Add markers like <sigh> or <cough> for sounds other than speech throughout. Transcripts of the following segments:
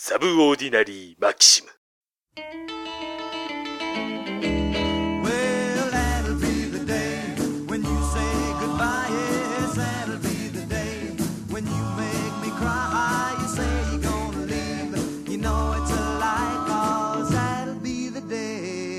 サブオーディナリー・マキシム。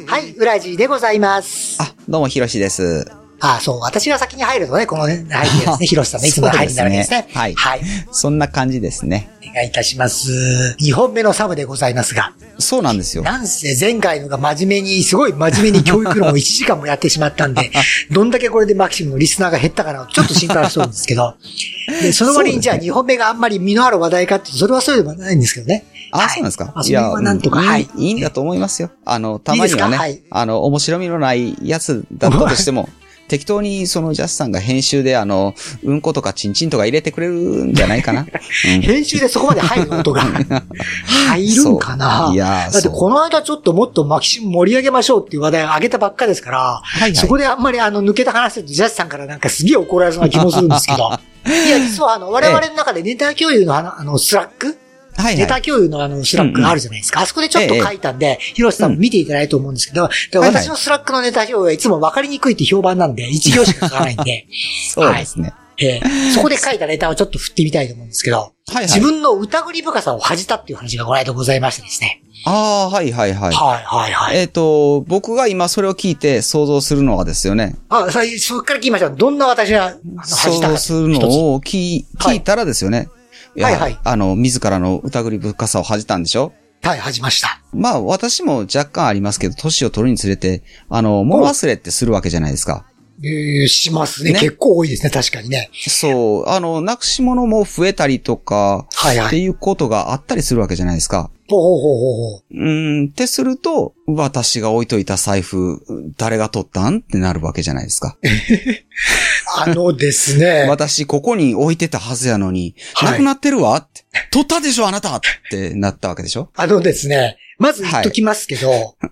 はい、ウラジーでございます。あ、どうも、ひろしです。あ、そう、私が先に入るとね、このね、<laughs> 入りですね、ヒロシさんのいつもの入りになるわけですね。すねはいはい。そんな感じですね。お願いいたします。2本目のサブでございますが、そうなんですよ。なんせ前回のが真面目に、すごい真面目に教育論を1時間もやってしまったんで、<laughs> どんだけこれでマキシムのリスナーが減ったかな、ちょっと心配はしてるんですけど、<laughs> で、その割にじゃあ2本目があんまり身のある話題かってそれはそうでもないんですけどね。あ、はいそうなんですか？まあ、それはなんとか、うんはい。いいいんだと思いますよ。あの、たまにはいね、いいあの、面白みのないやつだったとしても、適当にそのジャスさんが編集であの、うんことかチンチンとか入れてくれるんじゃないかな。<laughs> うん。編集でそこまで入る音が。<laughs> 入るんかな？いやーだってこの間ちょっともっとマキシム盛り上げましょうっていう話題を上げたばっかですから、はいはい。そこであんまりあの抜けた話するとジャスさんからなんかすげえ怒られそうな気もするんですけど。<laughs> いや、実はあの、我々の中でネタ共有の、あの Slack はいネタはい。共有のあの、 Slack があるじゃないですか。あそこでちょっと書いたんで、ヒロシさんも見ていただいたと思うんですけど、ではいはい私の Slack のネタ共有はいつも分かりにくいって評判なんで、一行しか書かないんで、<laughs> そうですね。えーそこで書いたネタをちょっと振ってみたいと思うんですけど、はいはい。自分の疑り深さを恥じたっていう話がこの間ございましてですね。ああ、はいはいはい。はいはいはい。えっ、と、僕が今それを聞いて想像するのはですよね。あ、さそっから聞きましょう。どんな私が恥じたか想像するのを聞はい聞いたらですよね。いやはいはいあの、自らの疑り深さを恥じたんでしょ？はい、恥じました。まあ、私も若干ありますけど、年を取るにつれて、あの、物忘れってするわけじゃないですか。えー、しますねね結構多いですね、確かにね。そう、あの、なくし物も増えたりとか、ってはいはい。いうことがあったりするわけじゃないですか。ほうほうほうほうほう。ん、ってすると、私が置いといた財布、誰が取ったんってなるわけじゃないですか。<laughs> あのですね。<laughs> 私、ここに置いてたはずやのに、はいなくなってるわって。取ったでしょ、あなたってなったわけでしょあのですね。まず言っときますけど、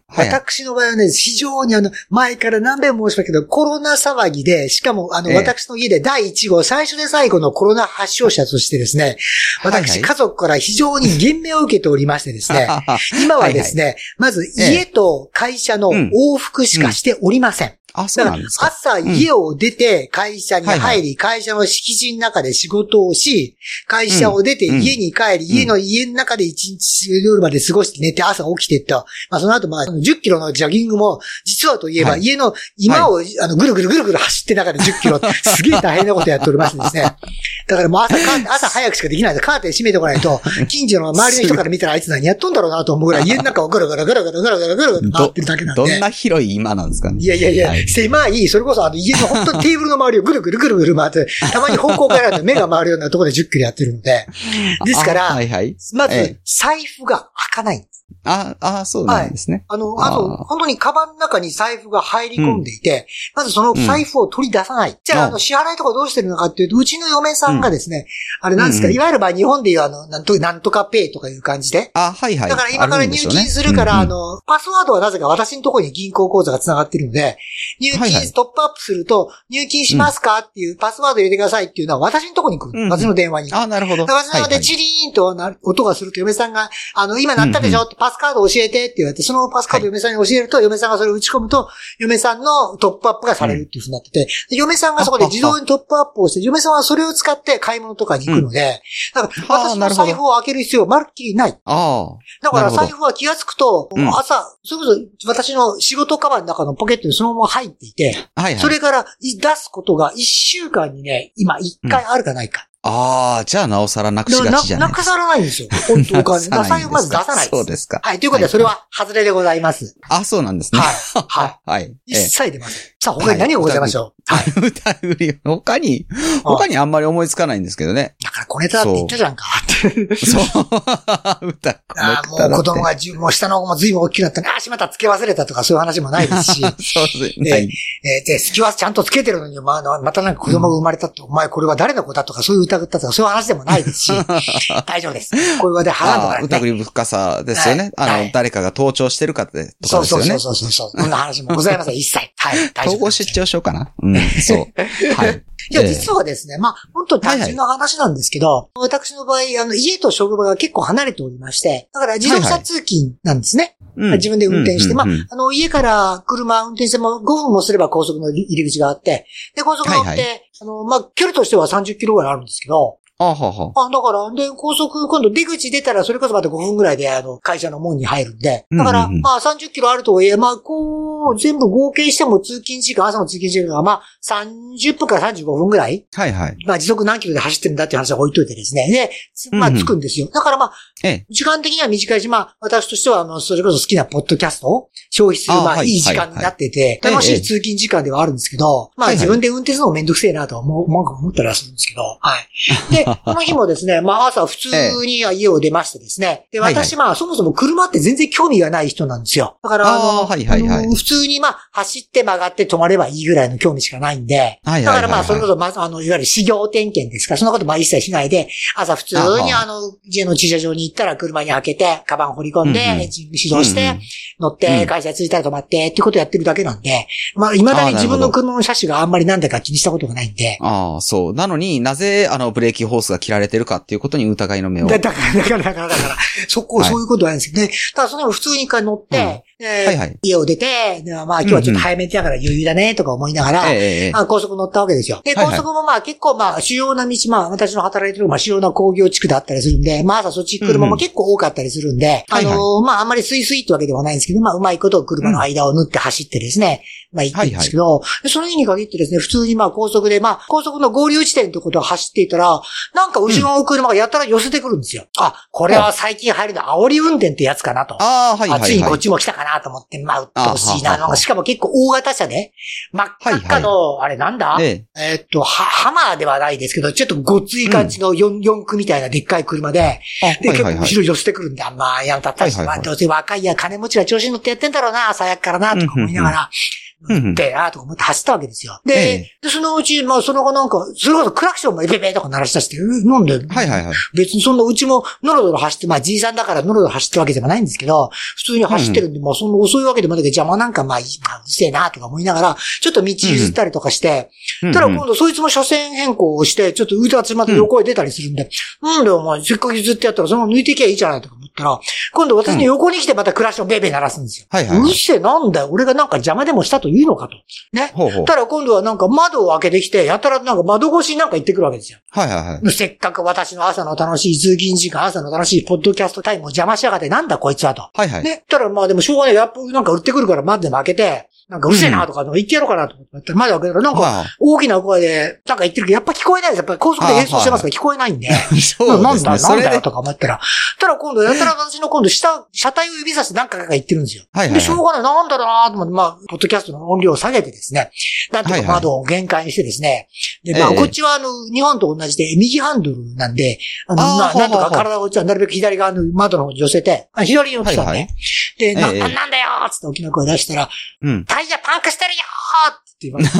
はい。私の場合はね、非常にあの、前から何遍も申し訳ないけど、コロナ騒ぎで、しかもあの、ええ。私の家で第1号、最初で最後のコロナ発症者としてですね、私、はいはい。家族から非常に厳命を受けておりましてですね、<laughs> 今はですね、まずええ家と会社の往復しかしておりません。あ、そうなんですか。朝家を出て会社に入り、会社の敷地の中で仕事をし、会社を出て家に帰り、家の家の中で1日夜まで過ごして寝て朝起きてった。まあその後まあ10キロのジャギングも、実はといえば家の今をあのぐるぐるぐるぐる走って中で10キロ <laughs> すげえ大変なことやっておりますですね。だからもう朝、朝早くしかできないカーテン閉めておかないと、<laughs> 近所の周りの人から見たらあいつ何やっとんだろうなと思うぐらい家の中をぐるぐるぐるぐるぐるぐるぐる回ってるだけなんで。どんな広い今なんですかね。いやいやいや、狭い、それこそあの家の本当にテーブルの周りをぐるぐるぐるぐる回って、<laughs> たまに方向変えられて目が回るようなところで10キロやってるので、ですから、あはいはい。まええず、財布が開かない。あ、あ、そうなんですね。あの、あと、あー本当にカバンの中に財布が入り込んでいて、まずその財布を取り出さない。じゃあ、うんあの、支払いとかどうしてるのかっていうと、うちの嫁さんがですね、あれなんですか、うんうんいわゆるまあ日本でいうあの、なんと、なんとかペイとかいう感じで、あ、はいはい。だから今から入金するから、あの、パスワードはなぜか私のところに銀行口座が繋がってるので、入金、はいはいトップアップすると、入金しますかっていうパスワード入れてくださいっていうのは私のところに来る。うん私の電話に。あ、なるほど。私のでチリーンとな音がすると嫁さんが、あの、今鳴ったでしょってパスカード教えてって言われて、そのパスカード嫁さんに教えると、嫁さんがそれを打ち込むと、嫁さんのトップアップがされるっていう風になってて、で嫁さんがそこで自動にトップアップをして、嫁さんはそれを使って買い物とかに行くので、だから私の財布を開ける必要まるっきりない。あだから財布は気がつくと、うん朝、それこそ私の仕事カバンの中のポケットにそのまま入っていて、あ。はいはい。それからい出すことが一週間にね、今一回あるかないか。ああ、じゃあなおさらなくしがちじゃないななくさらないんですよ。本当お金。<laughs> だから財布まず出さないです。そうですか。はい。ということで、それは外れでございます。あ、そうなんですね。はい。は <laughs> はい。一切出ます。さあ、他に何がございましょう？はい。え疑り、他に、他にあんまり思いつかないんですけどね。だから小ネタだって言ったじゃんか。そう。歌、ああ、もう子供がもう下の子も随分大きくなったね。ああ、しまった、つけ忘れたとかそういう話もないですし。そうですね。えで、好きはちゃんとつけてるのに、まあ、またなんか子供が生まれたって、お前これは誰の子だとか、そういう疑ったとか、そういう話でもないですし、<laughs> 大丈夫です。こういう話で払うとかね。疑り深さですよね。あの、はいはい誰かが盗聴してるかって、とそうそうかですよね。そうそうそう。そんな話もございません、<laughs> 一切。はい、大丈夫。統合失調症かな？うん、そう。<laughs> はい。いや、ええ実はですね、まあ、本当単純な話なんですけど、私の場合、あの、家と職場が結構離れておりまして、だから自動車通勤なんですね。うん自分で運転して、まあうんうんうん、あの、家から車運転しても5分もすれば高速の入り口があって、で、高速乗って、はいはあの、まあ、距離としては30キロぐらいあるんですけど、あはは。あ、だから、で、高速、今度出口出たら、それこそまた5分ぐらいで、あの、会社の門に入るんで、だから、うんうんうんまあ、30キロあるとはいえ、まあ、こう、全部合計しても通勤時間、朝の通勤時間が、まあ、30分から35分ぐらいはいはい。まあ、時速何キロで走ってるんだっていう話は置いといてですね。で、つまあ、着くんですよ。だからまあ、ええ。時間的には短いし、まあ、私としては、あの、それこそ好きなポッドキャストを消費する、まあ、あはいいい時間になってて、はいはい楽しええい通勤時間ではあるんですけど、まあ、自分で運転するのもめんどくせえなとは思う、思ったりはするんですけど、はい。<laughs> で、この日もですね、まあ、朝普通に家を出ましてですね、で、私、まあ、そもそも車って全然興味がない人なんですよ。だから、あの、普通にまあ、走って曲がって止まればいいぐらいの興味しかないんで、だからまあ、それこそ、まず、あの、いわゆる始業点検ですか。ら、そんなことまあ一切しないで、朝普通にああの、家の駐車場に行ったら車に開けて、カバン掘り込んで、うんうん。指導して、乗っうて、ん。会社着いたら止まって、っていうことをやってるだけなんで、まあ、未だに自分の車の車種があんまりなんだか気にしたことがないんで、ああ、そう。なのになぜ、あの、ブレーキホースが切られてるかっていうことに疑いの目を。だだから、だから、だから、だから、そこ、はいそういうことはないんですけどね。ただ、その普通に一回乗って、ではいはい。家を出て、でまあ、今日はちょっと早めてだから余裕だね、とか思いながら、ええええ。あ高速乗ったわけですよ。で、高速もまあ結構まあ主要な道、まあ私の働いてるまあ主要な工業地区だったりするんで、まあ朝そっち車も結構多かったりするんで、あのーまああんまりスイスイってわけではないんですけど、まあうまいこと車の間を縫って走ってですね、まあ行ってるんですけど、でその日に限ってですね、普通にまあ高速で、まあ高速の合流地点ってことを走っていたら、なんか後ろの車がやたら寄せてくるんですよ。あ、これは最近入るの煽り運転ってやつかなと。ああ、はいはい、はい。あついにこっちも来たかなと思って、まあ、うっとうしいな。しかも結構大型車で、真っ赤っかの、あれなんだ？えっと、は、ハマーではないですけど、ちょっとごっつい感じの4、四駆みたいなでっかい車で、あ、で、結構後。ろ寄せてくるんで、あまあ、やんたったし、はいはいはい。まあどうせ若いや金持ちが調子に乗ってやってんだろうな、朝やっからな、とか思いながら、うんうんで、あーとか思って走ったわけですよ。で、ええで、そのうち、まあ、その後なんか、それこそクラクションもエペペとか鳴らし出して、えなんで、はいはいはい。別にそんなうちもノロノロ走って、まあじいさんだからノロノロ走ってるわけでもないんですけど、普通に走ってるんで、まあそんな遅いわけでもないけど邪魔なんかまあうるせえなとか思いながら、ちょっと道譲ったりとかして、うんただ今度そいつも車線変更をして、ちょっと腕集まって横へ出たりするんで、なんだよお前、せっかく譲ってやったらそのまま抜いていきゃいいじゃないとか思ったら、今度私の横に来てまたクラッシュをベーベー鳴らすんですよ。はいはい。うるせえなんだよ、俺がなんか邪魔でもしたというのかと。ね。ほうほう。ただ今度はなんか窓を開けてきて、やたらなんか窓越しになんか行ってくるわけですよ。はいはいはい。せっかく私の朝の楽しい通勤時間、朝の楽しいポッドキャストタイムを邪魔しやがって、なんだこいつはと。はいはい。ね。たらまあでもしょうがない。やっぱなんか売ってくるから窓でも開けて、なんかうるせえなとか言ってやろうかなと思って、窓開けたらなんかまあ、大きな声で、なんか言ってるけど、やっぱ聞こえないです。やっぱり高速で演奏してますか？ら聞こえないんで。<laughs> そうなんだ、なんだよ、とか思ったら。ただ今度、やたら私の今度下、車体を指さして何回か言ってるんですよ。はいで、しょうがない、なんだろうなと思って、まあ、ポッドキャストの音量を下げてですね、なんとか窓を限界にしてですね、で、まあ、ええこっちはあの、日本と同じで右ハンドルなんで、あの、なんとか体をなるべく左側の窓の方に寄せて、あ左に寄ってたのね。はいはい。で、な、んだよーっつって大きな声出したら、うん。タイヤパンクしてるよーって言われて。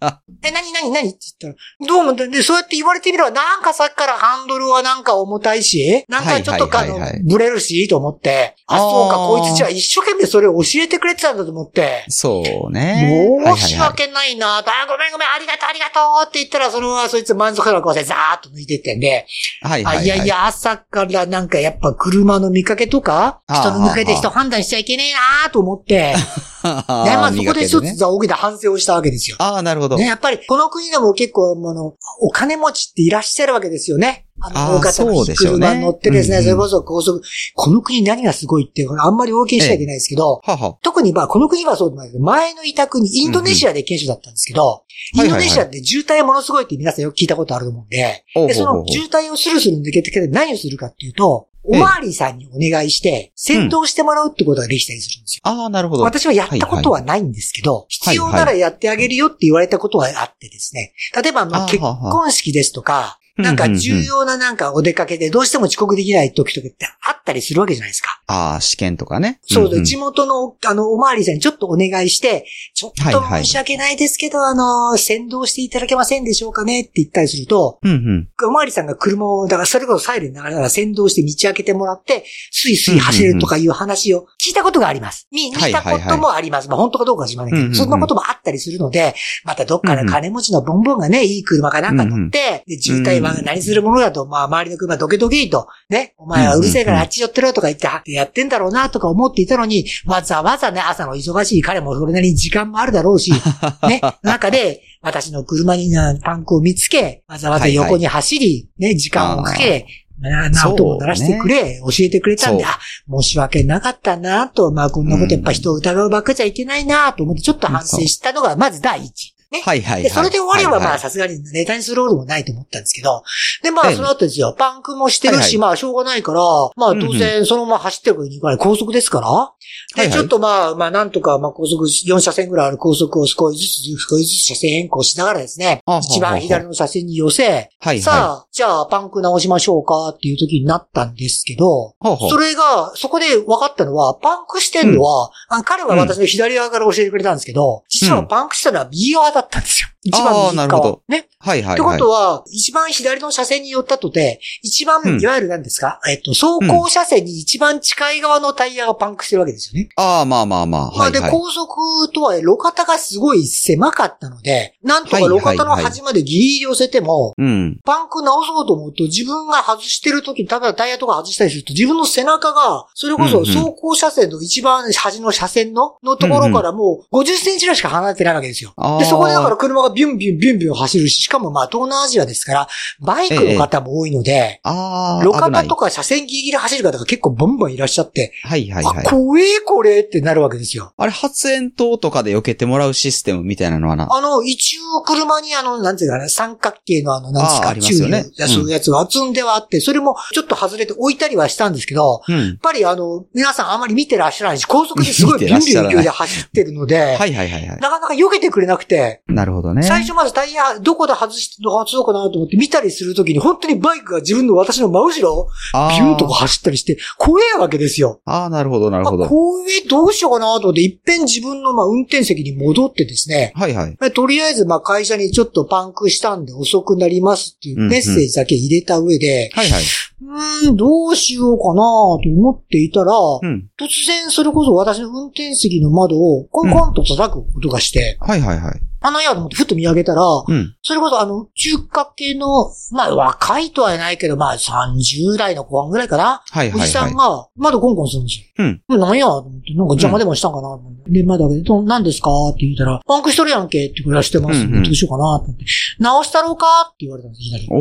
あえ、なになになにって言ったら、どうも、で、そうやって言われてみれば、なんかさっきからハンドルはなんか重たいし、なんかちょっとあのはいはいはいはい、ブレるし、と思って、あ、そうか、こいつじゃあ一生懸命それを教えてくれてたんだと思って、そうね。申し訳ないなあ、ごめんごめん、ありがとうありがとうって言ったら、そのままそいつ満足な顔でザーッと抜いてってんで、はいはいはい。あ、いやいや、朝からなんかやっぱ車の見かけとか、人の見かけで人判断しちゃいけねえなあと思って、あ <laughs> ね、ー、まあそこで一つざ大きな反省をしたわけですよ。ああ、なるほど。ね、やっぱり、この国でも結構、あの、お金持ちっていらっしゃるわけですよね。あの、大型のそうでしょうね。車に乗ってですね、うんうん。それこそ高速、この国何がすごいって、あんまり大きにしちゃいけないですけど、はは。特にまあ、この国はそうでもないけど、前の委託にインドネシアで研修だったんですけど、インドネシアって渋滞ものすごいって皆さんよく聞いたことあると思うんで、で、その渋滞をスルスル抜けてけて何をするかっていうと、おまわりさんにお願いして、先導してもらうってことができたりするんですよ。ああ、なるほど。私はやったことはないんですけど、必要ならやってあげるよって言われたことはあってですね。例えば、まあ、あ結婚式ですとか、なんか重要ななんかお出かけでどうしても遅刻できない時とかってあっったりするわけじゃないですか。ああ、試験とかね。そうで、んん地元の、あの、おまわりさんにちょっとお願いして、ちょっとはいはい申し訳ないですけど、あの、先導していただけませんでしょうかねって言ったりすると、うんうん。おまわりさんが車を、だからそれこそサイレンながら先導して道開けてもらって、スイスイ走れるとかいう話を聞いたことがあります。見、見はいたこともあります。まあ本当かどうかは知りませんけど、うんうんうんそんなこともあったりするので、またどっかの金持ちのボンボンがね、いい車かなんか乗って、で、渋滞は何するものだと、まあ周りの車ドケドケと、ね、お前はうるせえからあっち寄ってろとか言ってはやってんだろうなとか思っていたのに、わざわざね、朝の忙しい彼もそれなりに時間もあるだろうし、<laughs> ね、中で、私の車になパンクを見つけ、わざわざ横に走り、ね、時間をかけ、な、な、音を鳴らしてくれ、教えてくれたんで、あ、申し訳なかったなと、まあこんなことやっぱ人を疑うばっかじゃいけないなと思ってちょっと反省したのがまず第一。ね。はいはいはい。で、それで終われば、まあ、さすがにネタにすることもないと思ったんですけど、で、まあ、ええ。その後ですよ、パンクもしてるし、まあ、しょうがないから、まあ、当然、そのまま走ってるに行かない高速ですから、で、ちょっとまあ、まあ、なんとか、まあ、高速、4車線ぐらいある高速を少しずつ、少しずつ車線変更しながらですねあ、一番左の車線に寄せ。さあ、じゃあ、パンク直しましょうかっていう時になったんですけど、それが、そこで分かったのは、パンクしてんのは、あ彼は私の左側から教えてくれたんですけど、実はパンクしたのは右側だかったんですよ。一番右あーなるほ側ど。ね。はいはいってこはい。とは、一番左の車線に寄ったとて、一番、うんいわゆる何ですか？えっと、走行車線に一番近い側のタイヤがパンクしてるわけですよね。ああ、まあまあまあ。まあで、はいはい。高速とは路肩がすごい狭かったので、なんとか路肩の端までギリギリ寄せても、うん。パンク直そうと思うと、自分が外してる時に、例えばタイヤとか外したりすると、自分の背中が、それこそうんうん走行車線の一番端の車線の、のところからもう50センチぐらいしか離れてないわけですよ。で、そこでだから車がビュンビュンビュンビュン走るし、しかもまあ東南アジアですから、バイクの方も多いので、ああ、路肩とか車線ギリギリ走る方が結構ボンボンいらっしゃって、はいはいはあ、い。怖えこれってなるわけですよ。あれ、発煙筒とかで避けてもらうシステムみたいなのはな。あの、一応車にあの、なんていうかな、三角形のあの、なんですか、ありますよねそういうやつが積んではあって、それもちょっと外れて置いたりはしたんですけど、うんやっ。ぱりあの、皆さんあまり見てらっしゃらないし、高速で <laughs> すごいビュンビュンで走ってるので、はいはいはいはい。なかなか避けてくれなくて、なるほどね。最初まずタイヤどこで外し、外そうかなと思って見たりするときに本当にバイクが自分の私の真後ろビュンとこう走ったりして、怖えわけですよ。ああ、なるほどなるほあど。怖え、どうしようかなと思って、いっぺん自分のまあ運転席に戻ってですね、はいはい。まあとりあえずまあ会社にちょっとパンクしたんで遅くなりますっていうメッセージだけ入れた上で、はいはい。うーん、どうしようかなと思っていたら、うん。突然それこそ私の運転席の窓をコンコンと叩く音がして、はいはいはい。あのやと思ってふっと見上げたら、うん。それこそあの、中華系の、まあ若いとはないけど、まあ30代の後半ぐらいかな？はいはいはいおじさん。が窓コンコンするんですよ。うん。何や？と思って、なんか邪魔でもしたんかな？と思って。で、窓開けて、ど何ですか？って言ったら、パンクしとるやんけって暮らしてます。うんうんどうしようかな？と思って。直したろうか？って言われたんです、いきなり。お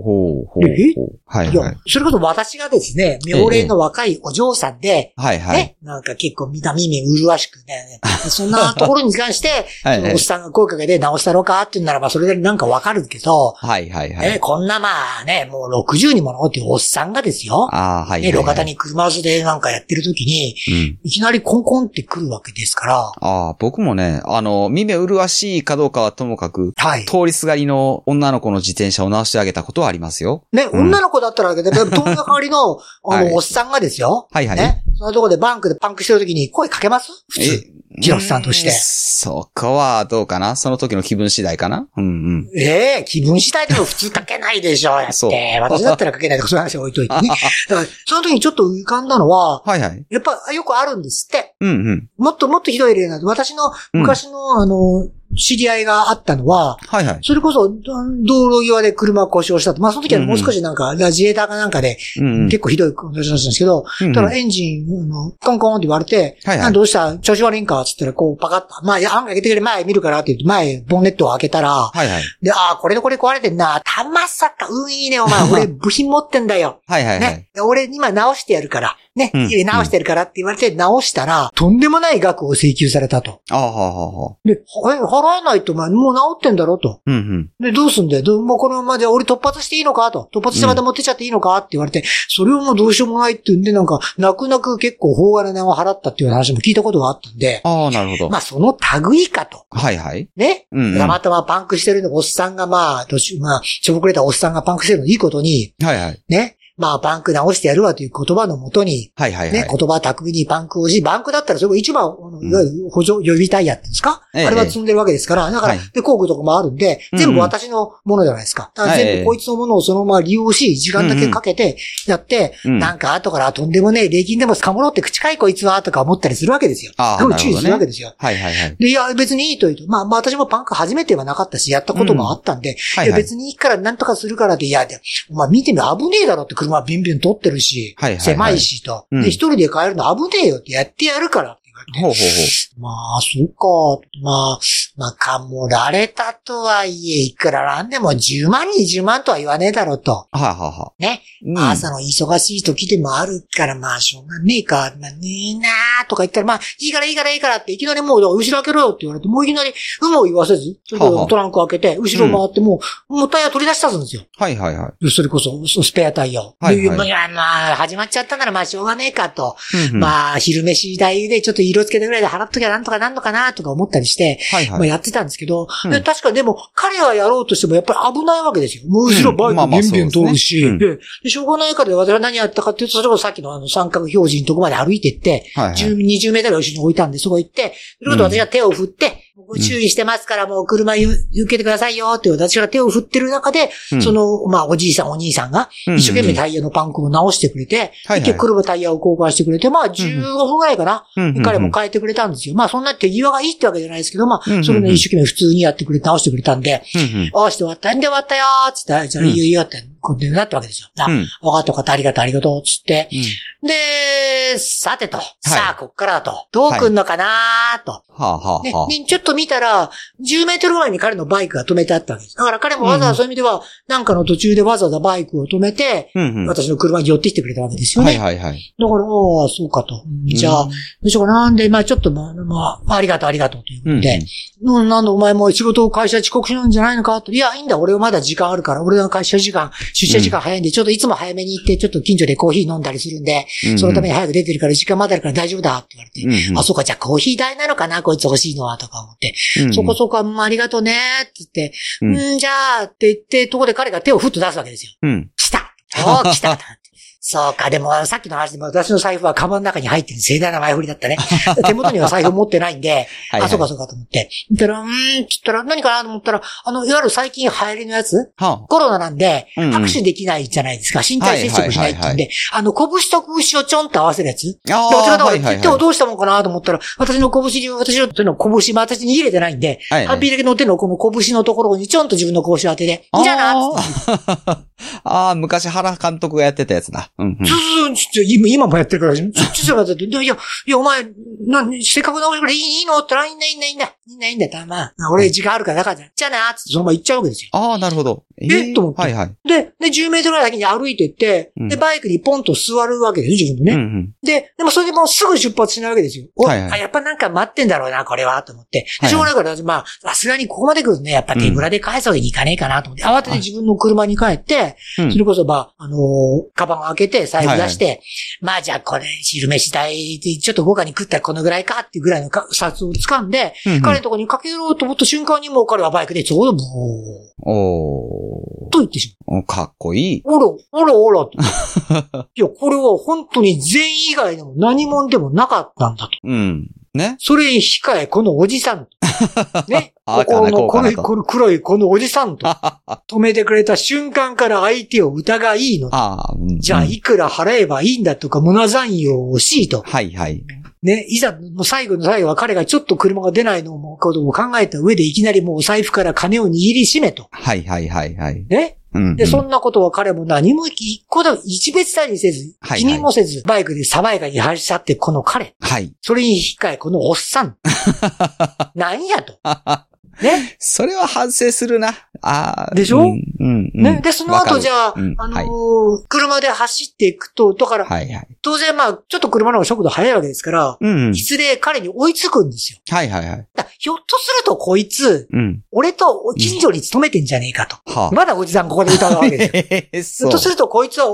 ー、ほう、ほう。え？ほうはいいやはい。、それこそ私がですね、妙齢の若いお嬢さんで、はいはい。ね、なんか結構見た耳麗しくね、<laughs> そんなところに関して、はいはいおっさんが声かけて直したろうかって言うならばそれでなんかわかるけど、はいはいはい。ね、こんなまあね、もう60にもなっていうおっさんがですよ、ああ、はいはいね、はい。路肩に車椅子でなんかやってる時に、うん。いきなりコンコンって来るわけですから、ああ、僕もね、あの、耳麗しいかどうかはともかく、はい。通りすがりの女の子の自転車を直してあげたことはありますよ。ね、うん女の子だったらだけど、通りがかりの、あ <laughs> はいの、おっさんがですよ、はいはい。ね、そのところでバンクでパンクしてる時に声かけます？普通。ジロスさんとしてうーそこはどうかな？その時の気分次第かな？うんうん。ええ気分次第でも普通かけないでしょ、やっそうて。私だったらかけないとかそういう話は置いといて <laughs> ね。だから、その時にちょっと浮かんだのは、はいはい。やっぱよくあるんですって。うんうん。もっともっとひどい例なんで、私の昔の、あの、知り合いがあったのは、はいはい。それこそ、ど道路際で車故障したと。まあ、その時はもう少しなんか、自衛隊かなんかで、うんうん。結構ひどいことだったんですけど、うんうんただエンジン、あのコンコンって言われて、はいはいあどうした？調子悪いんか？つったら、こう、パカッと、まあ、案外開けてくれ、前見るからって言って、前、ボンネットを開けたら、はいはい。で、ああ、これとこれ壊れてんな。たまさか、運いいね、お前。<laughs> 俺、部品持ってんだよ。はいはいはい。ね。俺、今直してやるから。ね。うん直してやるからって言われて、直したら、とんでもない額を請求されたと。ああ、はあはあはあ。で、払えないと、お前、もう直ってんだろと。うんうん。で、どうすんだよ？どうもうこのままで俺突発していいのかと。突発してまた持ってっちゃっていいのかって言われて、それをもうどうしようもないって言うんで、なんか、泣く泣く結構法金を払ったっていう話も聞いたことがあったんで、ああ、なるほど。まあ、その類かと。はいはい。ね？うんうん。たはいまたまパンクしてるのおっさんがまあ、途中、まあ、ちょぼくれたおっさんがパンクしてるのいいことに、はい。ね？まあ、バンク直してやるわという言葉のもとに、はいはいはい。ね、言葉巧みにバンクをし、バンクだったらそれこ一番、いわゆる補助予備タイヤっていうんですか、ええあれは積んでるわけですから、だから、はいで、工具とかもあるんで、うん全部私のものじゃないですか。だから全ええ部こいつのものをそのまま利用し、時間だけかけてやって、うんなんか後からとんでもねえ、礼金でも捕まろうって口かいこいつは、とか思ったりするわけですよ。ああでも注意するわけですよ。はいはいはい。で、いや、別にいいというと。まあ、まあ、私もパンク初めてはなかったし、やったこともあったんで、はいはい。いや別にいいからなんとかするからで、いや、でお前見てみ、危ねえだろって車ビンビン通ってるし、はいはいはい狭いしと。うんで、一人で帰るの危ねえよってやってやるからって言われて。ほうほうほまあ、そうか。まあ、まあ、かもられたとはいえ、いくらなんでも10万、20万とは言わねえだろうと。う。はあ、はあはあ、ね。うん朝の忙しい時でもあるから、まあ、しょうがねえか、まあ、ねえなーとか言ったら、まあ、いいからいいからいいからって、いきなりもう、後ろ開けろよって言われて、もういきなり、有無を言わせず、トランク開けて、後ろ回って、もう、もうタイヤ取り出したんですよ。はいはいはい。それこそ、そスペアタイヤを。はいはいまあ、始まっちゃったなら、まあ、しょうがねえかと。まあ、昼飯代でちょっと色付けてぐらいで払っときゃなんとかなんのかな、とか思ったりして、はいはい。まあ、やってたんですけど、確かにでも、彼はやろうとしてもやっぱり危ないわけですよ。もう後ろバイクビンビン通るし、でしょうがないから私は何やったかっていうと、それこそさっきのあの三角表示のとこまで歩いてって、はいはい。10 20メートル後ろに置いたんで、そこ行って、それこそ私が手を振って、僕注意してますから、もう車ゆ受けてくださいよって私が手を振ってる中で、うん。その、まあ、おじいさん、お兄さんが、一生懸命タイヤのパンクを直してくれて、はいはい。で車タイヤを交換してくれて、まあ、15分ぐらいかな。彼も変えてくれたんですよ。まあ、そんな手際がいいってわけじゃないですけど、まあ、それね、一生懸命普通にやってくれて直してくれたんで、ああして終わったんで終わったよーっつって、じゃあ、いいよいいよって、こうなったわけですよ。あ、うんわかったわかった、ありがとうありがとう、つって。うんで、さてと、さあ、こっからだと、どう来んのかなーと。はあはねあちょっと見たら、10メートルぐらいに彼のバイクが止めてあったわけです。だから彼もわざわざそういう意味では、なんかの途中でわざわざバイクを止めて、うんうん。私の車に寄ってきてくれたわけですよね。はいはいはい。だから、ああ、そうかと。うんじゃあ、どうしようかな。んで、まあちょっと、まあ、まあ、ありがとうありがとうということで、うん、なんだお前も仕事を会社遅刻しないんじゃないのかと。いや、いいんだ、俺はまだ時間あるから、俺の会社時間、出社時間早いんで、ちょっといつも早めに行って、ちょっと近所でコーヒー飲んだりするんで、うん。そのために早く出てるから時間まだあるから大丈夫だって言われて、あ、そうか、じゃあコーヒー代なのかな、こいつ欲しいのは、とか思って、うん。そこそこ、うんありがとうね、って言って、ううんん、じゃあ、って言って、とこで彼が手をふっと出すわけですよ。うん。来た。おー、来た <laughs> そうか、でも、さっきの話でも私の財布はカバンの中に入ってる盛大な前振りだったね。<laughs> 手元には財布持ってないんで、はいはいあ、そうかそうかと思って。たら、うーん、つったら何かなと思ったら、あの、いわゆる最近流行りのやつ？はコロナなんで、うんうん拍手できないじゃないですか。身体接触しないって言うんで、あの、拳と拳をちょんと合わせるやつ？あ。私がだから、手をはい。どうしたもんかなと思ったら、私の拳に、私の手の拳、まあ私に入れてないんで、はいはいハッピーだけの手のこの拳のところにちょんと自分の拳を当てて、いいじゃな。あー <laughs> あー、昔原監督がやってたやつだ。うんうん。そうそうちょ今、今もやってるから、ちょ、ちょ、ちょ、待って、いや、いや、お前、な、せっかく直してくれ、いい、のって言ったら、いいんだ、いいんだ、いいんだ、いいんだ、いいんだ、たまあ、俺時間あるから、だから、じゃあな、つってそのまま行っちゃうわけですよ。ああ、なるほど。ええと思ってはいはい。で、で、10メートルぐらい先に歩いてって、うんで、バイクにポンと座るわけですよ、自分のね。うんうん。で、でもそれでもうすぐ出発しないわけですよ。おはいはいあ、やっぱなんか待ってんだろうな、これは、と思って。はいはいでしょうがないから、まあ、さすがにここまで来るとね、やっぱ手ぶらで返すわけにいかねえかなと思って、慌てて自分の車に帰って、うんそれこそ、まあ、あのーカバンを開けて、財布出して、まあじゃあこれ、昼飯代でちょっと豪華に食ったらこのぐらいかっていうぐらいのか札を掴んで、うんうん彼のところに駆け寄ろうと思った瞬間にもう彼はバイクでちょうどブおーっと言ってしまう。ー。かっこいい。おら、おらおらと。<laughs> いや、これは本当に全員以外でも何者でもなかったんだと。うん。ね。それに控え、このおじさんと。<laughs> ね。あここの、これ、こうかなこうかなとこれ黒いこのおじさんと。<laughs> 止めてくれた瞬間から相手を疑いいの。ああ、うんじゃあ、うんいくら払えばいいんだとか、胸残用をしいと。はいはい。ね、いざ、もう最後の最後は彼がちょっと車が出ないのも、ことを考えた上でいきなりもうお財布から金を握りしめと。はいはいはいはい。ね？うん。で、そんなことは彼も何も一個だ、一別たりせず、気にもせず、バイクで爽やかに走ってこの彼。はい。それに引っ換え、このおっさん。<laughs> なんやと。<laughs> ね？それは反省するな。ああ。でしょ？うん。うん。うんね？で、その後じゃあ、うんあのーはい車で走っていくと、だから、はいはい。当然まあ、ちょっと車の方が速度速いわけですから、うんうんい。ずれ彼に追いつくんですよ。はいはいはい。だひょっとするとこいつ、うん。俺と近所に勤めてんじゃねえかと。はまだおじさんここで歌うわけですよ。<laughs> あ。ひょっとするとこいつは、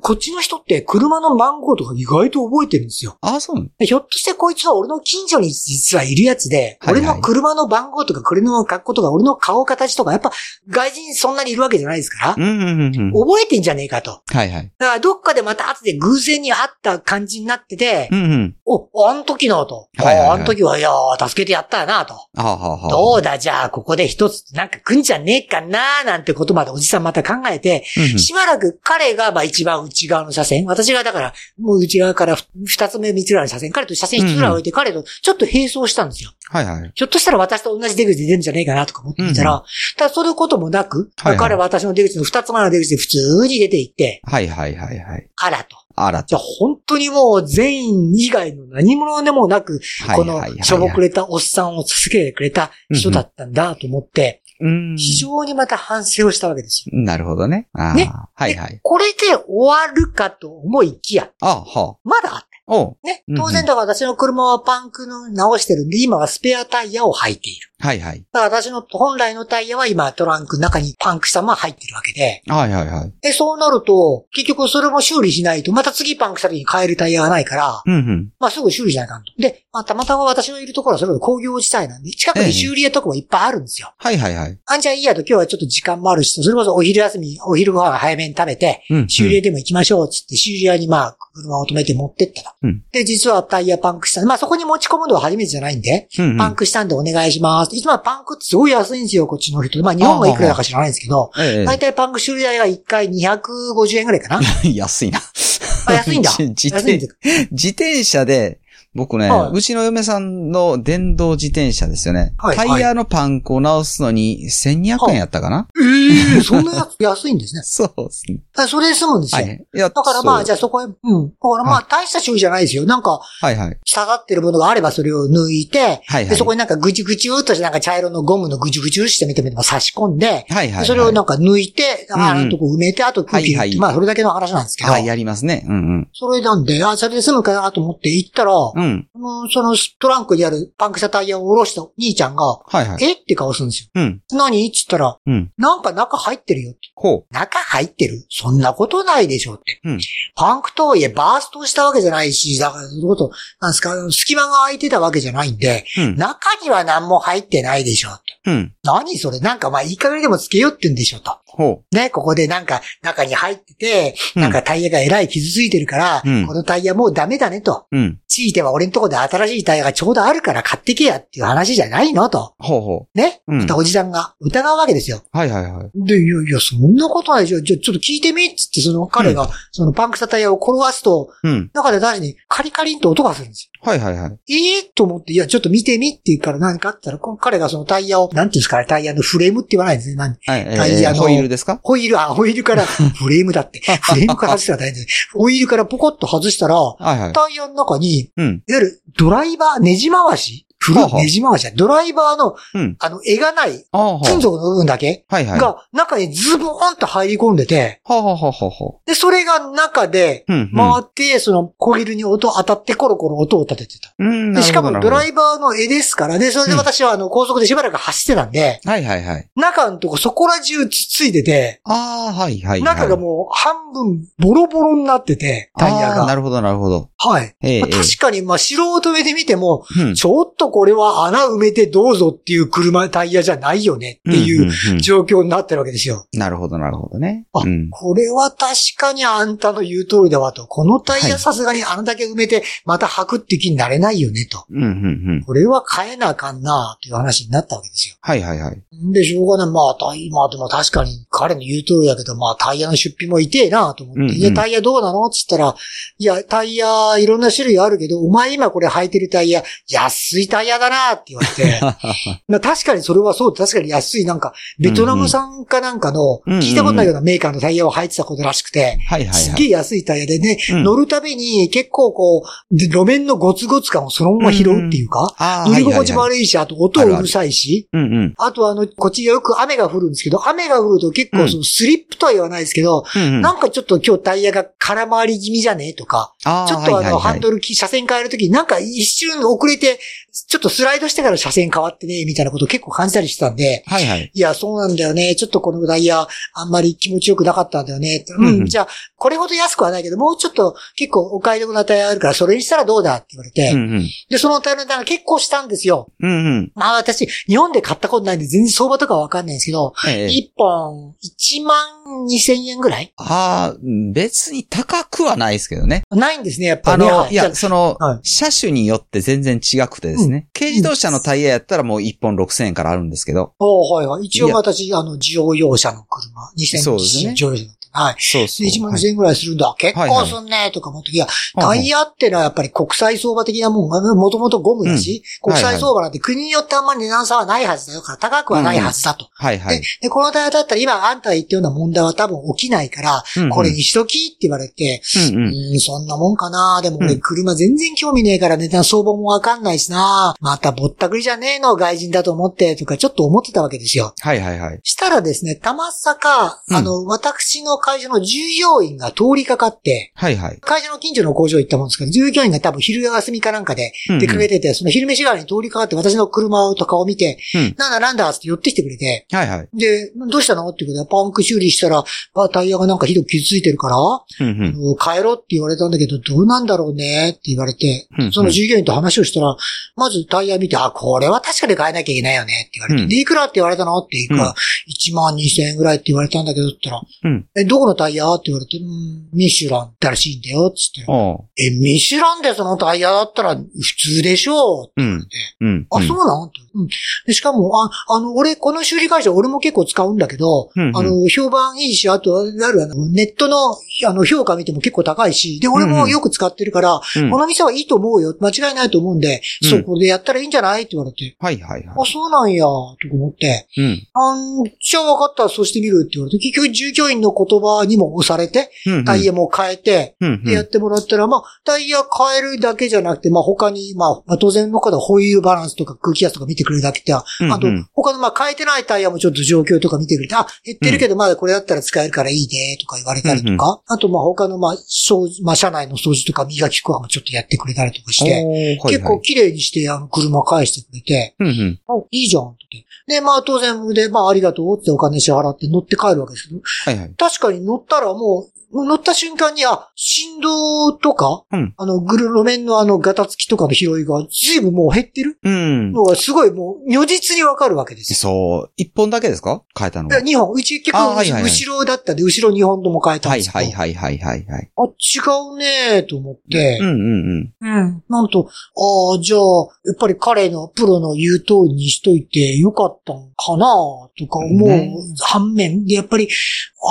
こっちの人って車の番号とか意外と覚えてるんですよ。あ、そうなの？ひょっとしてこいつは俺の近所に実はいるやつで、はいはい俺の車の番号とか、これの格好とか、俺の顔形とか、やっぱ外人そんなにいるわけじゃないですから、うん、うん、うんうん。覚えてんじゃねえかと。はいはい。だからどっかでまた後で偶然に会った感じになってて、うん、うん。お、あの時のと。はいはいはいああの時は、いやー、助けてやったよなと。どうだ、じゃあ、ここで一つ、なんか来んじゃねえかななんてことまでおじさんまた考えて、うんうんしばらく彼がまあ一番内側の車線、私がだから、もう内側からふ二つ目三つぐらいの車線、彼と車線一つぐらい置いて、彼とちょっと並走したんですよ。はいはい。ひょっとしたら私と同じ出口で出るんじゃねえかなとか思ってみたら、うんただそういうこともなく、はいはい彼は私の出口の二つ前の出口で普通に出て行って、はいはいはいはい。あらと。あらじゃあ本当にもう善意以外の何者でもなく、はいこのはいはいはいしょぼくれたおっさんを助けてくれた人だったんだと思って、うん。非常にまた反省をしたわけですよ。なるほどね。ああ。ねはいはい。これで終わるかと思いきや、あはまだあった。おうねうんう。ん当然だから私の車はパンクの直してるんで、今はスペアタイヤを履いている。はいはい。だから私の本来のタイヤは今トランクの中にパンクしたまま入ってるわけで、はいはいはい。で、そうなると、結局それも修理しないと、また次パンクした時に変えるタイヤがないから、うんうん。まあすぐ修理しないかんと。で、まあたまたま私のいるところはそれこそ工業地帯なんで、近くに修理屋とかもいっぱいあるんですよ。はいはいはい。あんじゃいいやと今日はちょっと時間もあるし、それこそお昼休み、お昼ご飯早めに食べて、うん。修理屋でも行きましょう、つって修理屋にまあ、車を止めて持ってったと。うんで、実はタイヤパンクした。まあそこに持ち込むのは初めてじゃないんで、うんうん。パンクしたんでお願いします。いつもはパンクってすごい安いんですよ、こっちの人。まあ日本がいくらだか知らないんですけど、ええ大体パンク修理代が1回250円ぐらいかな。<laughs> 安いな。あ安いんだ自転車で、僕ね、はい。うちの嫁さんの電動自転車ですよね。はいタイヤのパンクを直すのに1200円やったかな、ええそんな安いんですね。<laughs> そうですね。それで済むんですよ。はい。いやだからまあ、じゃあそこへ、うん。だからまあ、大した修理じゃないですよ。なんか、はいはい。下がってるものがあればそれを抜いて、はいはい。で、そこになんかぐちゅぐちゅっとしたなんか茶色のゴムのぐちゅぐちゅしてみてみても差し込んで、はいはいはい。それをなんか抜いて、うんうん。あのとこ埋めて、あと空気はいはい。まあ、それだけの話なんですけど、はい、やりますね。うんうん。それなんで、あ、それで済むかなと思って行ったら、うん。もうそのトランクにあるパンクしたタイヤを下ろした兄ちゃんが、はいはい。え？って顔するんですよ。うん。何？って言ったら、うん。なんか中入ってるよって。ほ中入ってる？そんなことないでしょって。うんパンクとはいえバーストしたわけじゃないし、だからそういうこと、なんですか、隙間が空いてたわけじゃないんで、う。うん。中には何も入ってないでしょって。うん。何それ？なんかまあいい加減でもつけようって言うんでしょと。ほね、ここでなんか中に入ってて、うんなんかタイヤがえらい傷ついてるから、うんこのタイヤもうダメだねと。う。うん。ついては俺んとこで新しいタイヤがちょうどあるから買ってけやっていう話じゃないのと。ほうほね？うんおじさんが疑うわけですよ。う。はいはいはい。で、いやいや、そんなことないでしょ。じゃあちょっと聞いてみっつって、その彼が、そのパンクしたタイヤを転がすと、うん。中で確かにカリカリンと音がするんですよ。はいはいはい。ええと思って、いや、ちょっと見てみって言うから何かあったら、この彼がそのタイヤを、なんていうんですかね、タイヤのフレームって言わないんですね。何はい。えタイヤのホイールですか？ホイール、あ、ホイールから、<laughs> フレームだって。フレームから外したら大変です。ホイールからポコッと外したら、はいはい。タイヤの中に、うん。いわゆるドライバー、ネジ回し古いあネジ回しだ。ドライバーの、うん。あの、絵がない、金属の部分だけはいはい。はが、中にズボーンと入り込んでて、あはあはあはあはあ。で、それが中で、うん。回って、その、コイルに音当たってコロコロ音を立ててた。うん。で、しかもドライイバーの絵ですから、で、それで私はあの、高速でしばらく走ってたんで、はいはいはい。中のとこそこら中つついてて、ああ、はいはいはい。中がもう半分ボロボロになってて、タイヤが。あーなるほどなるほど。はい。ええまあ確かに、まあ、素人目で見ても、うん。ちょっとこれは穴埋めてどうぞっていう車、タイヤじゃないよねっていう状況になってるわけですよ。なるほどなるほどね。あうん。これは確かにあんたの言う通りだわと。このタイヤさすがにあんだけ埋めてまた履くって気になれないよねと。うん、うん、うん。これは変えなあかんなっていう話になったわけですよ。はいはいはい。で、しょうがない。まあ、タイ、まあでも確かに彼の言う通りだけど、まあタイヤの出費も痛えなと思って、うんうんいや、タイヤどうなの？って言ったら、いや、タイヤいろんな種類あるけど、お前今これ履いてるタイヤ、安いタイヤだなって言われて、<laughs> まあ確かにそれはそうで、確かに安いなんか、ベトナム産かなんかの、聞いたことないようなメーカーのタイヤを履いてたことらしくて。すっげえ安いタイヤでね、うん。乗るたびに結構こう、で路面のゴツゴツ感をそのまま拾うっていうか、乗り心地も悪いし、あと音うるさいし。あとあの、こっちよく雨が降るんですけど、雨が降ると結構そのスリップとは言わないですけど。なんかちょっと今日タイヤが空回り気味じゃねとか、ちょっとあの、ハンドルき、車線変えるときになんか一瞬遅れてちょっとスライドしてから車線変わってね、みたいなことを結構感じたりしてたんで、はいはい。いや、そうなんだよね。ちょっとこのダイヤ、あんまり気持ちよくなかったんだよね。うんうんうん、じゃあ、これほど安くはないけど、もうちょっと結構お買い得なタイヤあるから、それにしたらどうだって言われて、うんうん。で、そのタイヤの値段が結構したんですよ。うんうん。まあ私、日本で買ったことないんで全然相場とかわかんないんですけど、ええ一本1万2千円ぐらい？ああ、別に高くはないですけどね。ないんですね、やっぱりね。あの、はいや、そのは、車種によって全然違くてですね。軽自動車のタイヤやったらもう1本6000円からあるんですけど。おはいはい。一応私、あの、乗用車の車、そうです2000ね乗用車だった。はい。そうそう。で、1万はい2000円ぐらいするんだ。結はいはい構すんねとか思って、いや、はいタイヤってのはやっぱり国際相場的なもんが、もともとゴムだし、うん国際相場なんて国によってあんまり値段差はないはずだよから、高くはないはずだと。はいはいで。で、このタイヤだったら今あんたが言ったような問題は多分起きないから、うんうんこれにしときって言われて、うんうん。そんなもんかなでも俺うん車全然興味ねえから値段相場もわかんないしなまたぼったくりじゃねえの外人だと思ってとかちょっと思ってたわけですよ。はいはいはい。したらですね、たまさか、うんあの、私の会社の従業員が通りかかって、はいはい。会社の近所の工場行ったもんですけど、従業員が多分昼休みかなんかでうんうん出かけてて、その昼飯代わりに通りかかって私の車とかを見て、うんなんだなんだって寄ってきてくれて、はいはい。で、どうしたのってことで、パンク修理したら、あタイヤがなんかひどく傷ついてるから、うんうん。帰ろうって言われたんだけど、どうなんだろうねって言われて、うんうんその従業員と話をしたら、まずタイヤ見て、あ、これは確かに変えなきゃいけないよねって言われて、うんで、いくらって言われたのって言うから、うん1万2千円ぐらいって言われたんだけどったら、うんえ、どこのタイヤ？って言われて、うん、ミシュランだらしいんだよって。言ったら、おうえ、ミシュランでそのタイヤだったら普通でしょうってうん。うん。あ、そうなん？ってうん。で、しかも、あ、あの、俺、この修理会社、俺も結構使うんだけど、うんうんあの、評判いいし、あと、なるあの、ネットの、あの、評価見ても結構高いし、で、俺もよく使ってるから、うんこの店はいいと思うよ。間違いないと思うんで、うんそこでやったらいいんじゃないって言われて、はいはいはあ、そうなんや、と思って、い。うん。あん、じゃあ分かったらそうしてみるって言われて、結局従業員の言葉にも押されて、うんうん。タイヤも変えて、うんうん。でやってもらったら、まあ、タイヤ変えるだけじゃなくて、まあ他に、まあ、まあ当然の方はホイールバランスとか空気圧とか見てくれるだけで、あと、他のまあ変えてないタイヤもちょっと状況とか見てくれて、あ、減ってるけどまだこれだったら使えるからいいね、とか言われたりとか、あとまあ他のまあ、掃除、まあ車内の掃除とか磨きとかもちょっとやってくれたりとかして、結構綺麗にして、あの、車返してくれて、うんうん。あ、いいじゃん、って。で、まあ当然で、まあありがとうってお金支払って乗って帰るわけですけど。確かに乗ったらもう、乗った瞬間に、あ、振動とか、うんあの、ぐる路面のあの、ガタつきとかの拾いが、ずいぶんもう減ってるうん。のが、すごいもう、如実にわかるわけですよ。そう。一本だけですか？変えたのはいや、。2本。うち結構、あはいはいはい後ろだったんで、後ろ2本とも変えたんはいですけど。はいはいはいはいはい。あ、違うねーと思ってう、んうんうん。うん。なんと、ああ、じゃあ、やっぱり彼のプロの言う通りにしといてよかったんかなとか思うね反面で、やっぱり、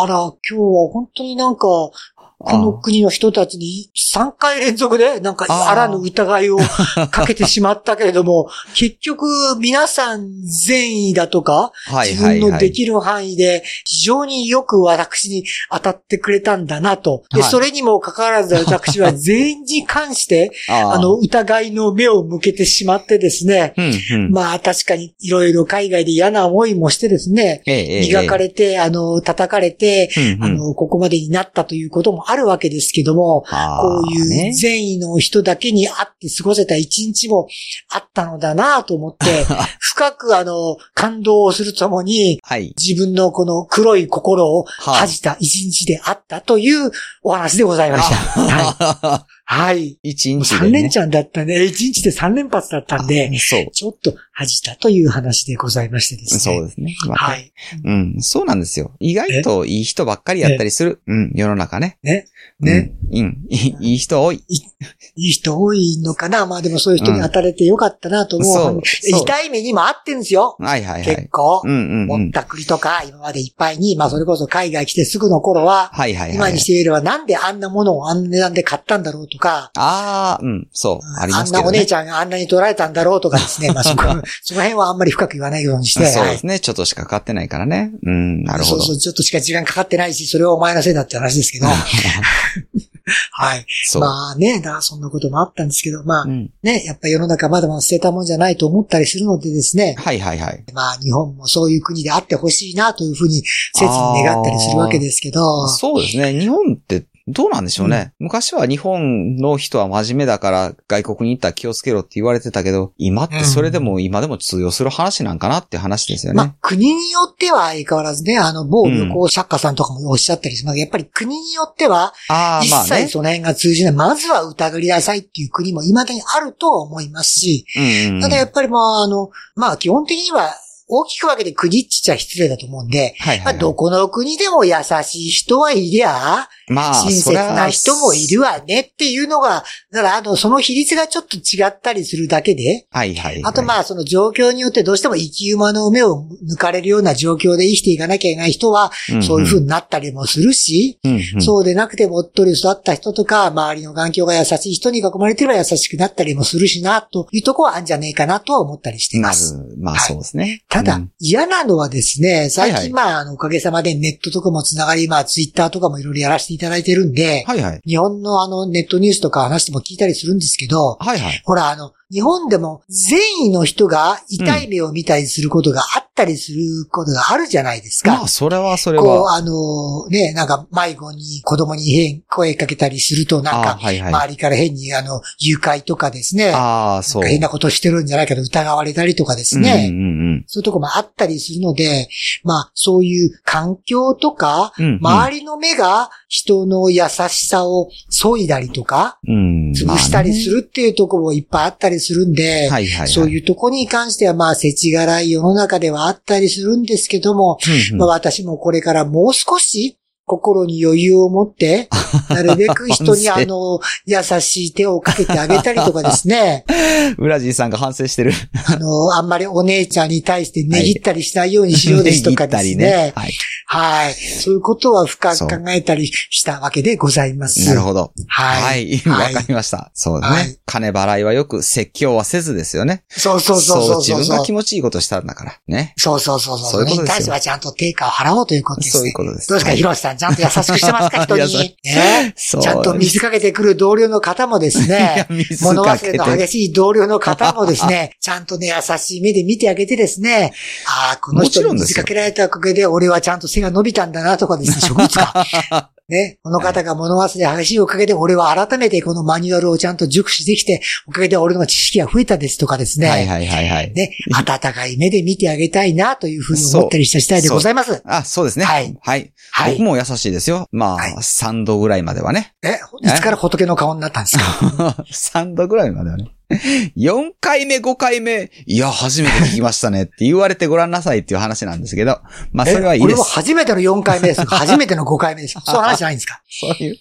あら、今日は本当になんか、all この国の人たちに3回連続で、なんか、あらぬ疑いをかけてしまったけれども、<laughs> 結局、皆さん善意だとか、はい自。分のできる範囲で、非常によく私に当たってくれたんだなと。で、はいそれにもかかわらず私は <laughs> 全員に関して、あの、、疑いの目を向けてしまってですね。まあ確かにいろいろ海外で嫌な思いもしてですね、磨かれて、あの、叩かれて、あの、ここまでになったということもあるわけですけども、こういうね善意の人だけに会って過ごせた一日もあったのだなと思って、<laughs> 深くあの、感動をするとともに、はい。自分のこの黒い心をはあ恥じた一日であったというお話でございました。<laughs> はい。はい。一日で、3連ね。チャンだったね。1日で3連発だったんで、そう。ちょっと恥じたという話でございましてですね。そうですね。はい。うん。そうなんですよ。意外といい人ばっかりやったりする。うん。世の中ね。ね？ね。うん。うん。いいいい人多い。いい人多いのかな？まあでもそういう人に当たれてよかったなと思う。そうそう痛い目にもあってんですよ。はいはいはい。結構。うんうんうん。ぼったくりとか、今までいっぱいに、まあそれこそ海外来てすぐの頃は、はいはいはい今に。してみればなんであんなものをあんな値段で買ったんだろうとか、ああ、うん。そう。ありあんますけどね。なお姉ちゃんがあんなに取られたんだろうとかですね。<laughs> まあそこ、その辺はあんまり深く言わないようにして。そうですね。ちょっとしかかかってないからね。うん。なるほど。そうそう、ちょっとしか時間かかってないし、それはお前のせいだって話ですけど。<laughs> はい。まあね、そんなこともあったんですけど、まあうん。ね、やっぱ世の中まだまだ捨てたもんじゃないと思ったりするのでですね。はいはいはい。まあ日本もそういう国であってほしいなというふうに切に願ったりするわけですけど。そうですね。日本ってどうなんでしょうね。昔は日本の人は真面目だから外国に行ったら気をつけろって言われてたけど、今ってそれでも今でも通用する話なんかなって話ですよね。まあ、国によっては相変わらずね、あの、某旅行作家さんとかもおっしゃったりしますが、やっぱり国によっては、ああ、一まあね切。その辺が通じない。まずは疑りなさいっていう国も未だにあるとは思いますし、うんうん。ただやっぱりまあ、あの、まあ基本的には大きく分けて国っちゃ失礼だと思うんで、まあ、はいはいはい。どこの国でも優しい人はいりゃ、まあ、親切な人もいるわねっていうのが、だからあの、その比率がちょっと違ったりするだけで、はいはいはい。あとまあその状況によってどうしても生き馬の目を抜かれるような状況で生きていかなきゃいけない人は、そういう風になったりもするし、うんうん、そうでなくてもおっとり育った人とか、周りの環境が優しい人に囲まれてれば優しくなったりもするしな、というところはあるんじゃねえかなとは思ったりしていなるます。。まあそうですね。ただ、うん嫌なのはですね、最はいはい近まあ、あの、おかげさまでネットとかもつながり、まあ、ツイッターとかもいろいろやらせていただいてるんで、はいはい。日本のあの、ネットニュースとか話しても聞いたりするんですけど、はいはい。ほら、あの、日本でも善意の人が痛い目を見たりすることがあったりすることがあるじゃないですか。まあ、それはそれこう、は。あの、ね、なんか迷子に子供に変声かけたりすると、なんあか、はいはい。周りから変にあの、誘拐とかですね、ああ、そう。変なことしてるんじゃないかと疑われたりとかですね、うんうんそういうとこもあったりするので、まあ、そういう環境とか、うん。うんうん周りの目が人の優しさを削いだりとか、うん。潰したりするっていうところもいっぱいあったりするんで、はいはいはい。そういうとこに関してはまあ、世知辛い世の中ではあったりするんですけども、うんうんまあ、私もこれからもう少し心に余裕を持って、<laughs> なるべく人にあの、優しい手をかけてあげたりとかですね、ウラジーさんが反省してる。あの、あんまりお姉ちゃんに対して値切ったりしないようにしようですとかです言ね。ったりね。はい。そういうことは深く考えたりしたわけでございます。はい。なるほど。は。はい <laughs> い。わはいかりました。そうだはいね。金払いはよく説教はせずですよね。そうそうそうそうそう。自分が気持ちいいことしたんだから。ね。そうそうそうそう。そういうことですよに対してはちゃんと定価を払おうということです、ね。そういうことですどうですか、はいヒロシさん、ちゃんと優しくしてますか、人に。ねそう。ちゃんと水かけてくる同僚の方もですね物忘れの激しい同僚の方もですね、<laughs> ちゃんとね、優しい目で見てあげてですね、ああ、この人に水かけられたおかげで俺はちゃんと背が伸びたんだなとかですね、<laughs> 植物か。ね、この方が物忘れ激しいおかげで俺は改めてこのマニュアルをちゃんと熟知できて、おかげで俺の知識が増えたですとかですね。はいはいはいはい。ね、温かい目で見てあげたいなというふうに思ったりした次第でございます。あ、そうですね。はい。はい。はい僕も優しいですよ。まはいあ、3度ぐらいまではね。え、いつから仏の顔になったんですか？<laughs> 3度ぐらいまではね。<laughs> 4回目、5回目、いや、初めて聞きましたねって言われてごらんなさいっていう話なんですけど、まあ、それはいいで俺もす。初めての4回目です。<laughs> 初めての5回目です。そういう話じゃないんですか？<laughs> そういう。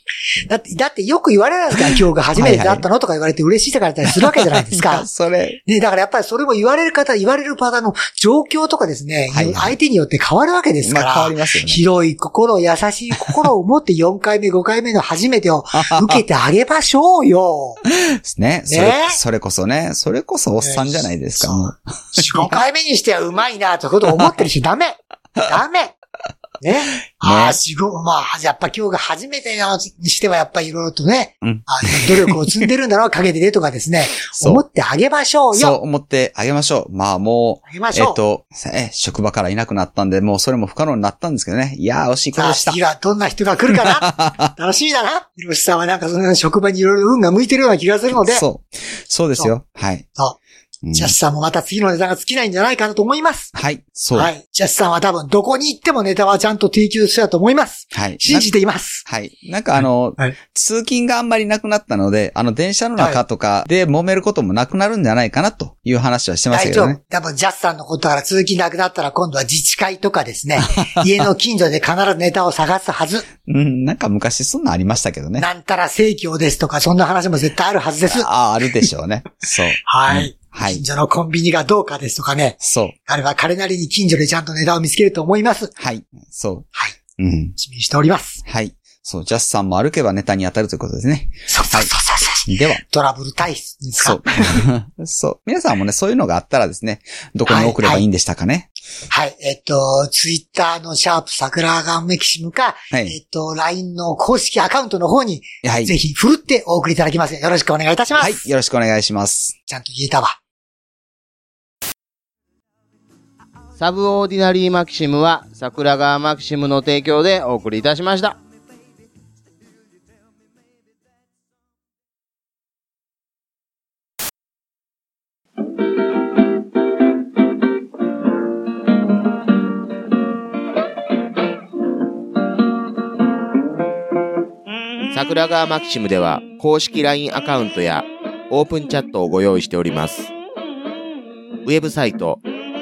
だって、だってよく言われるんですから、今日が初めてだったのとか言われて嬉しいとか言ったりするわけじゃないですいかや。それ、ね、だからやっぱりそれも言われる方、言われる方の状況とかですね、はいはい相手によって変わるわけですから、まあ変わりますよね。広い心、優しい心を持って4回目、5回目の初めてを受けてあげましょうよ。ね。そねれ、それこそね、それこそおっさんじゃないですか、もう。4、5回目にしてはうまいな、ということを思ってるし、ダメ <laughs> ダメね。ああ、すごい、まあ、やっぱ今日が初めてにしてはやっぱりいろいろとね、うんあ努力を積んでるんだろう、陰でねとかですね、<laughs> 思ってあげましょうそうよ。思ってあげましょう。まあもう。えっと、え、職場からいなくなったんで、もうそれも不可能になったんですけどね。いやー、惜しいことでした。次はどんな人が来るかな <laughs> 楽しみだな。ひろしさんはなんかその職場にいろいろ運が向いてるような気がするので、そう。そうですよ。はい。そううんジャスさんもまた次のネタが尽きないんじゃないかなと思います。はい。そう。はい。はい。ジャスさんは多分どこに行ってもネタはちゃんと提供すると思います。信じています。はい。なんかあの、はい通勤があんまりなくなったので、あの、電車の中とかで揉めることもなくなるんじゃないかなという話はしてました大丈夫けどね。。多分ジャスさんのことから続きなくなったら今度は自治会とかですね、<laughs> 家の近所で必ずネタを探すはず。うん、なんか昔そんなんありましたけどね。なんたら生協ですとか、そんな話も絶対あるはずです。ああ、あるでしょうね。そう。はい。うんはい近。所のコンビニがどうかですとかね。そう。あれは彼なりに近所でちゃんとネタを見つけると思います。はい。そう。はい。うん。楽しております。はい。そう、ジャスさんも歩けばネタに当たるということですね。そうそうそうそう。では、トラブル体質ですか？そう。<laughs> そう。皆さんもね、そういうのがあったらですね、どこに送ればいいんでしたかね。はい。えっと、ツイッターのシャープ桜川メキシムか、はい。えっと、LINE の公式アカウントの方に、はい。ぜひ、ふるってお送りいただきますよ。よろしくお願いいたします。はい。よろしくお願いします。ちゃんと言えたわ。サブオーディナリーマキシムは桜川マキシムの提供でお送りいたしました。桜川マキシムでは公式 LINE アカウントやオープンチャットをご用意しております。ウェブサイト